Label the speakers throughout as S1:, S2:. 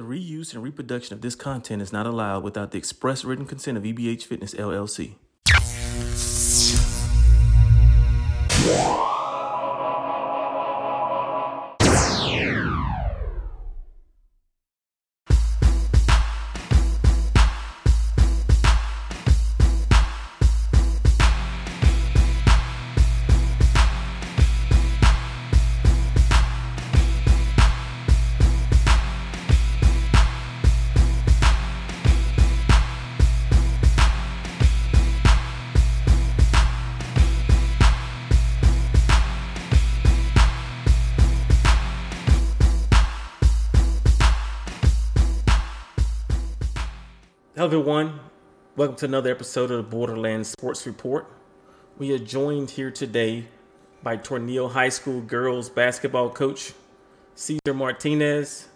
S1: The reuse and reproduction of this content is not allowed without the express written consent of EBH Fitness LLC. Hello, everyone. Welcome to another episode of the Borderlands Sports Report. We are joined here today by Tornillo High School girls basketball coach Caesar Martinez.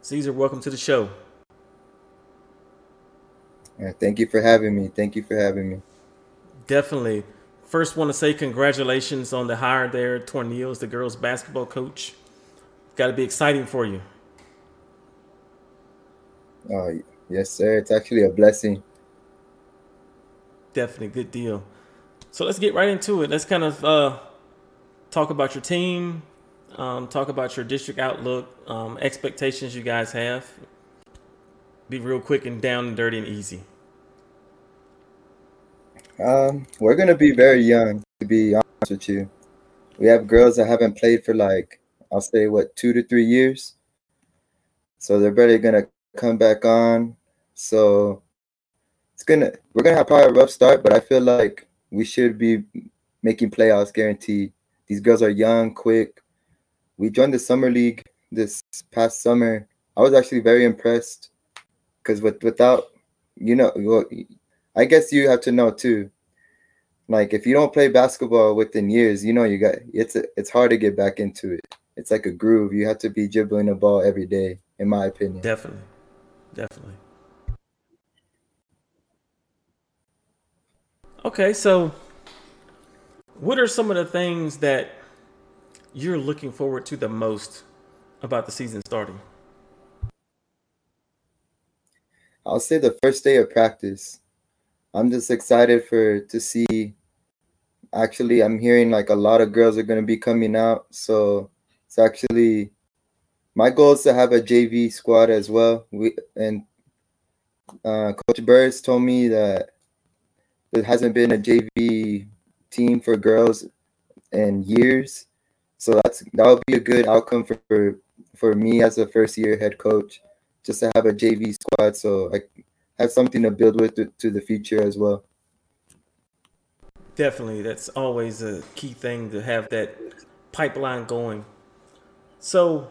S1: Caesar, welcome to the show.
S2: Yeah, thank you for having me. Thank you for having me.
S1: Definitely. First, want to say congratulations on the hire there, Tornillo, as the girls basketball coach. Got to be exciting for you.
S2: Oh, yes, sir. It's actually a blessing.
S1: Definitely good deal. So let's get right into it. Let's kind of uh, talk about your team, um, talk about your district outlook, um, expectations you guys have. Be real quick and down and dirty and easy.
S2: Um, we're gonna be very young, to be honest with you. We have girls that haven't played for like I'll say what two to three years, so they're barely gonna come back on. So it's gonna we're gonna have probably a rough start, but I feel like we should be making playoffs guaranteed. These girls are young, quick. We joined the summer league this past summer. I was actually very impressed because with without you know well, I guess you have to know too. Like if you don't play basketball within years, you know you got it's a, it's hard to get back into it. It's like a groove. You have to be dribbling the ball every day, in my opinion.
S1: Definitely. Definitely. Okay, so what are some of the things that you're looking forward to the most about the season starting?
S2: I'll say the first day of practice. I'm just excited for to see. Actually, I'm hearing like a lot of girls are going to be coming out, so it's actually my goal is to have a JV squad as well. We and uh, Coach Burris told me that there hasn't been a JV team for girls in years, so that's that would be a good outcome for for, for me as a first year head coach, just to have a JV squad, so I have something to build with to, to the future as well.
S1: Definitely, that's always a key thing to have that pipeline going. So,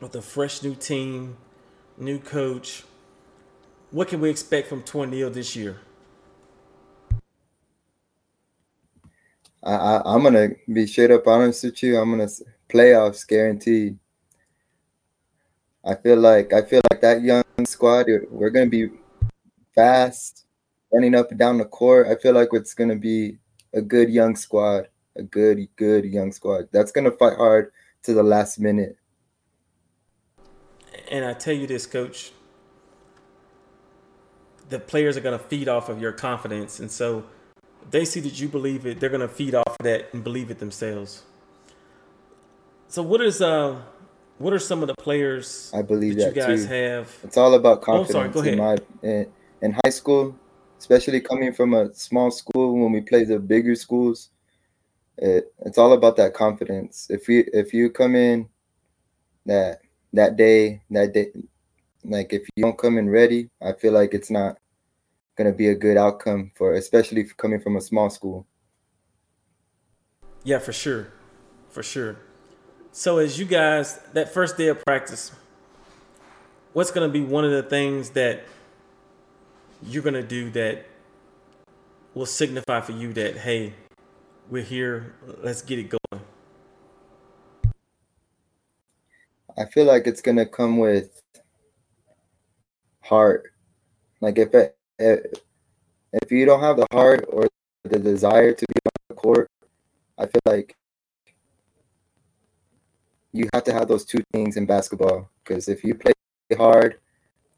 S1: with a fresh new team, new coach, what can we expect from Tornillo this year?
S2: I, I'm gonna be straight up honest with you. I'm gonna playoffs guaranteed. I feel like I feel like that young squad. We're gonna be fast, running up and down the court. I feel like it's gonna be a good young squad, a good good young squad that's gonna fight hard to the last minute.
S1: And I tell you this, coach, the players are going to feed off of your confidence. And so they see that you believe it, they're going to feed off of that and believe it themselves. So what is uh what are some of the players
S2: I believe
S1: that you guys
S2: too.
S1: have?
S2: It's all about confidence.
S1: Oh, I'm sorry, go
S2: in
S1: ahead.
S2: my in, in high school, especially coming from a small school when we play the bigger schools. It, it's all about that confidence. If you if you come in that that day that day like if you don't come in ready, I feel like it's not gonna be a good outcome for especially coming from a small school.
S1: Yeah, for sure. For sure. So as you guys that first day of practice, what's going to be one of the things that you're going to do that will signify for you that hey, we're here, let's get it going.
S2: I feel like it's gonna come with heart. Like if it, if you don't have the heart or the desire to be on the court, I feel like you have to have those two things in basketball. Because if you play hard,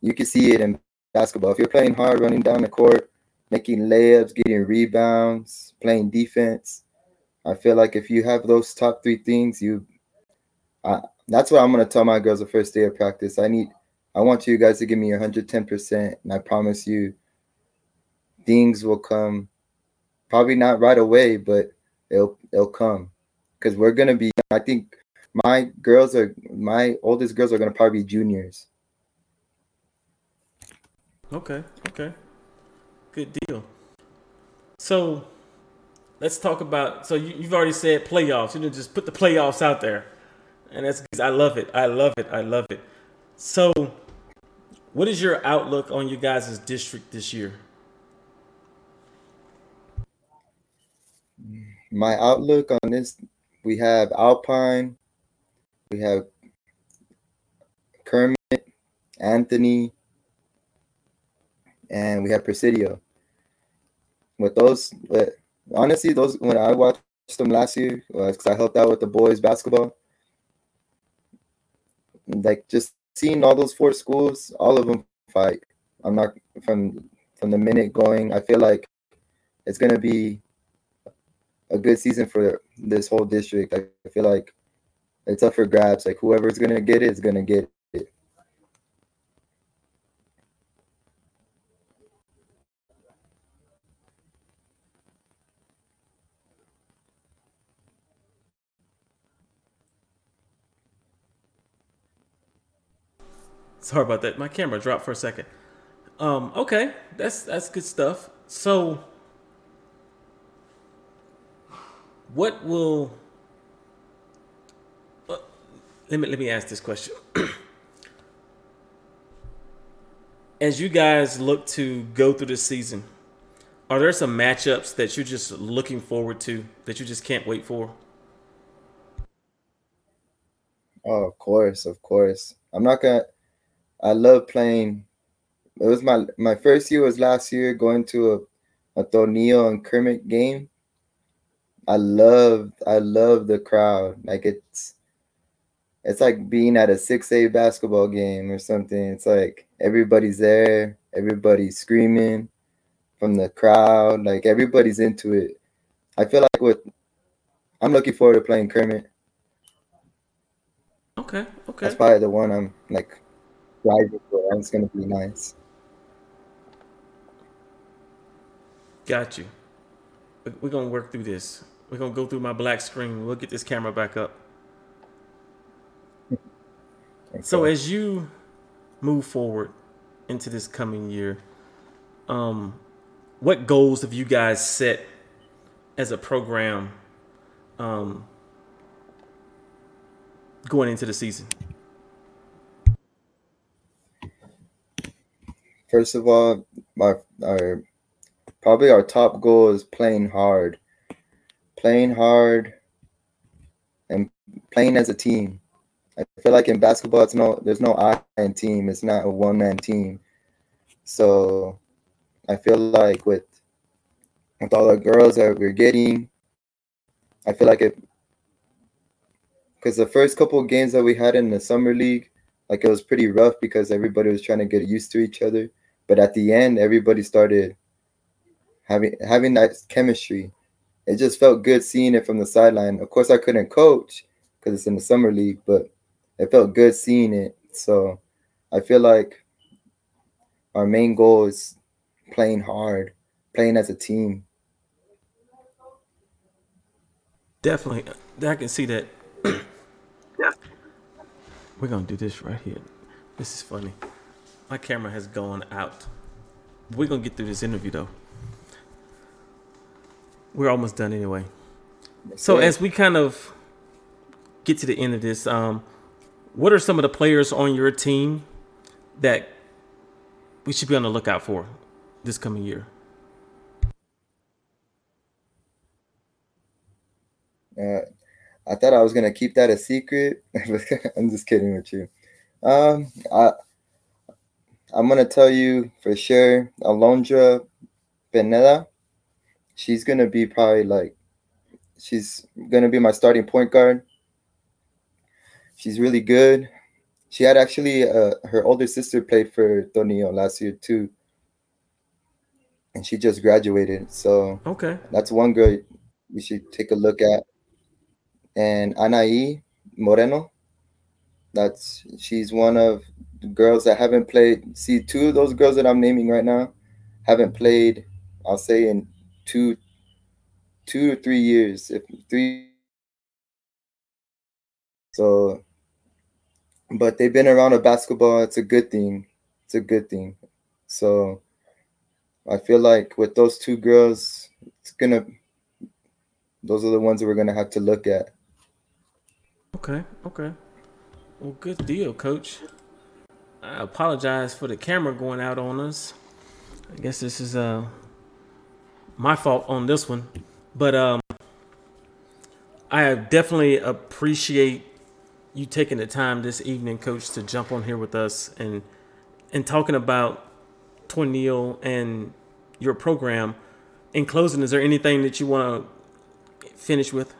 S2: you can see it in basketball. If you're playing hard, running down the court, making layups, getting rebounds, playing defense, I feel like if you have those top three things, you, uh, that's what I'm gonna tell my girls the first day of practice. I need, I want you guys to give me 110 percent, and I promise you, things will come. Probably not right away, but it'll it'll come, because we're gonna be. I think my girls are my oldest girls are gonna probably be juniors.
S1: Okay, okay. Good deal. So let's talk about so you, have already said playoffs. You know, just put the playoffs out there. And that's because I love it. I love it. I love it. So what is your outlook on you guys' district this year?
S2: My outlook on this, we have Alpine, we have Kermit, Anthony, and we have Presidio. With those, honestly, those when I watched them last year, because I helped out with the boys basketball, like just seeing all those four schools, all of them fight. I'm not from from the minute going. I feel like it's gonna be a good season for this whole district. I feel like it's up for grabs. Like whoever's gonna get it is gonna get
S1: Sorry about that. My camera dropped for a second. Um, okay, that's that's good stuff. So, what will? Uh, let me let me ask this question. As you guys look to go through the season, are there some matchups that you're just looking forward to that you just can't wait for?
S2: Oh, of course, of course. I'm not gonna I love playing. It was my my first year was last year going to a, a Tornillo and Kermit game. I love I love the crowd. Like it's it's like being at a 6A basketball game or something. It's like everybody's there, everybody's screaming from the crowd, like everybody's into it. I feel like with I'm looking forward to playing Kermit.
S1: Okay, okay.
S2: That's probably the one I'm like driving for. It's gonna be nice.
S1: Got you. We're gonna work through this. We're gonna go through my black screen. We'll get this camera back up. Okay. So as you move forward into this coming year, um, what goals have you guys set as a program um, going into the season?
S2: First of all, my our probably our top goal is playing hard, playing hard, and playing as a team. I feel like in basketball, it's no there's no I team. It's not a one man team. So I feel like with with all the girls that we're getting, I feel like it because the first couple of games that we had in the summer league, like it was pretty rough because everybody was trying to get used to each other. But at the end, everybody started having having that chemistry. It just felt good seeing it from the sideline. Of course, I couldn't coach because it's in the summer league, but it felt good seeing it. So I feel like our main goal is playing hard, playing as a team.
S1: Definitely, I can see that. yeah, we're gonna do this right here. This is funny. My camera has gone out. We're gonna get through this interview though. We're almost done anyway. So as we kind of get to the end of this, um, what are some of the players on your team that we should be on the lookout for this coming year?
S2: Uh, I thought I was gonna keep that a secret. I'm just kidding with you. Um, I I'm gonna tell you for sure, Alondra Beneda. She's gonna be probably like, she's gonna be my starting point guard. She's really good. she had actually uh, her older sister played for Tornillo last year too, and she just graduated. So
S1: Okay.
S2: that's one girl we should take a look at. And Anaí Moreno, that's she's one of girls that haven't played. See, two of those girls that I'm naming right now haven't played. I'll say in two, two to three years, if three. So, but they've been around a basketball. It's a good thing. It's a good thing. So, I feel like with those two girls, it's gonna. Those are the ones that we're gonna have to look at.
S1: Okay. Okay. Well, good deal, coach. I apologize for the camera going out on us. I guess this is uh my fault on this one, but um, I definitely appreciate you taking the time this evening, coach, to jump on here with us and and talking about Tornillo and your program. In closing, is there anything that you want to finish with?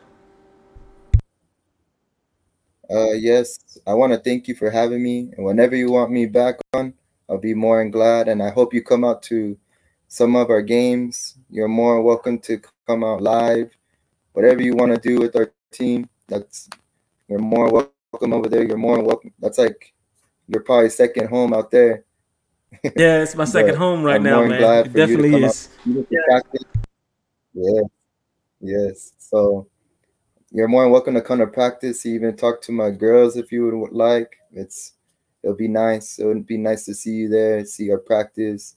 S2: Uh, yes, I want to thank you for having me. And whenever you want me back on, I'll be more than glad. And I hope you come out to some of our games. You're more welcome to come out live. Whatever you want to do with our team, that's you're more welcome over there. You're more welcome. That's like you're probably second home out there.
S1: Yeah, it's my second home right
S2: I'm
S1: now, man. It
S2: for you to
S1: definitely is.
S2: Get. Yeah. Yes. So you're more than welcome to come to practice. Even talk to my girls if you would like. It's it'll be nice. It would be nice to see you there, see our practice.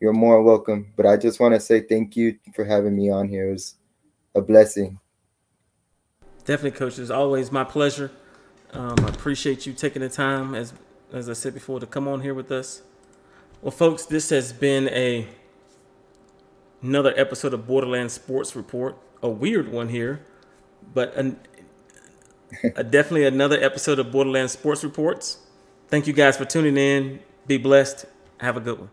S2: You're more than welcome. But I just want to say thank you for having me on here. It was a blessing.
S1: Definitely, coach. It's always my pleasure. Um, I appreciate you taking the time, as as I said before, to come on here with us. Well, folks, this has been a another episode of Borderland Sports Report. A weird one here, but an, a, definitely another episode of Borderland Sports Reports. Thank you guys for tuning in. Be blessed. Have a good one.